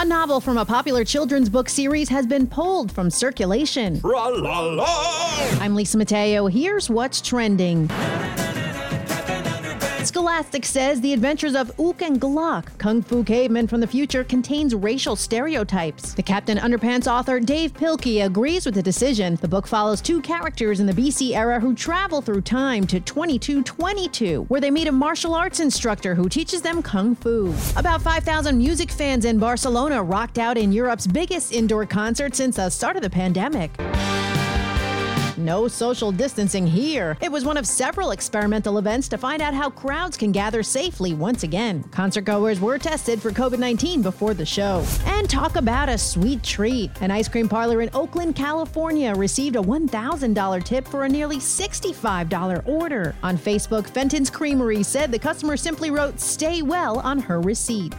A novel from a popular children's book series has been pulled from circulation. I'm Lisa Mateo. Here's what's trending. Scholastic says The Adventures of Ook and Gluk, Kung Fu Caveman from the Future, contains racial stereotypes. The Captain Underpants author Dav Pilkey agrees with the decision. The book follows two characters in the BC era who travel through time to 2222, where they meet a martial arts instructor who teaches them Kung Fu. About 5,000 music fans in Barcelona rocked out in Europe's biggest indoor concert since the start of the pandemic. No social distancing here. It was one of several experimental events to find out how crowds can gather safely once again. Concertgoers were tested for COVID 19 before the show. And talk about a sweet treat. An ice cream parlor in Oakland, California received a $1,000 tip for a nearly $65 order. On Facebook, Fenton's Creamery said the customer simply wrote, Stay well on her receipt.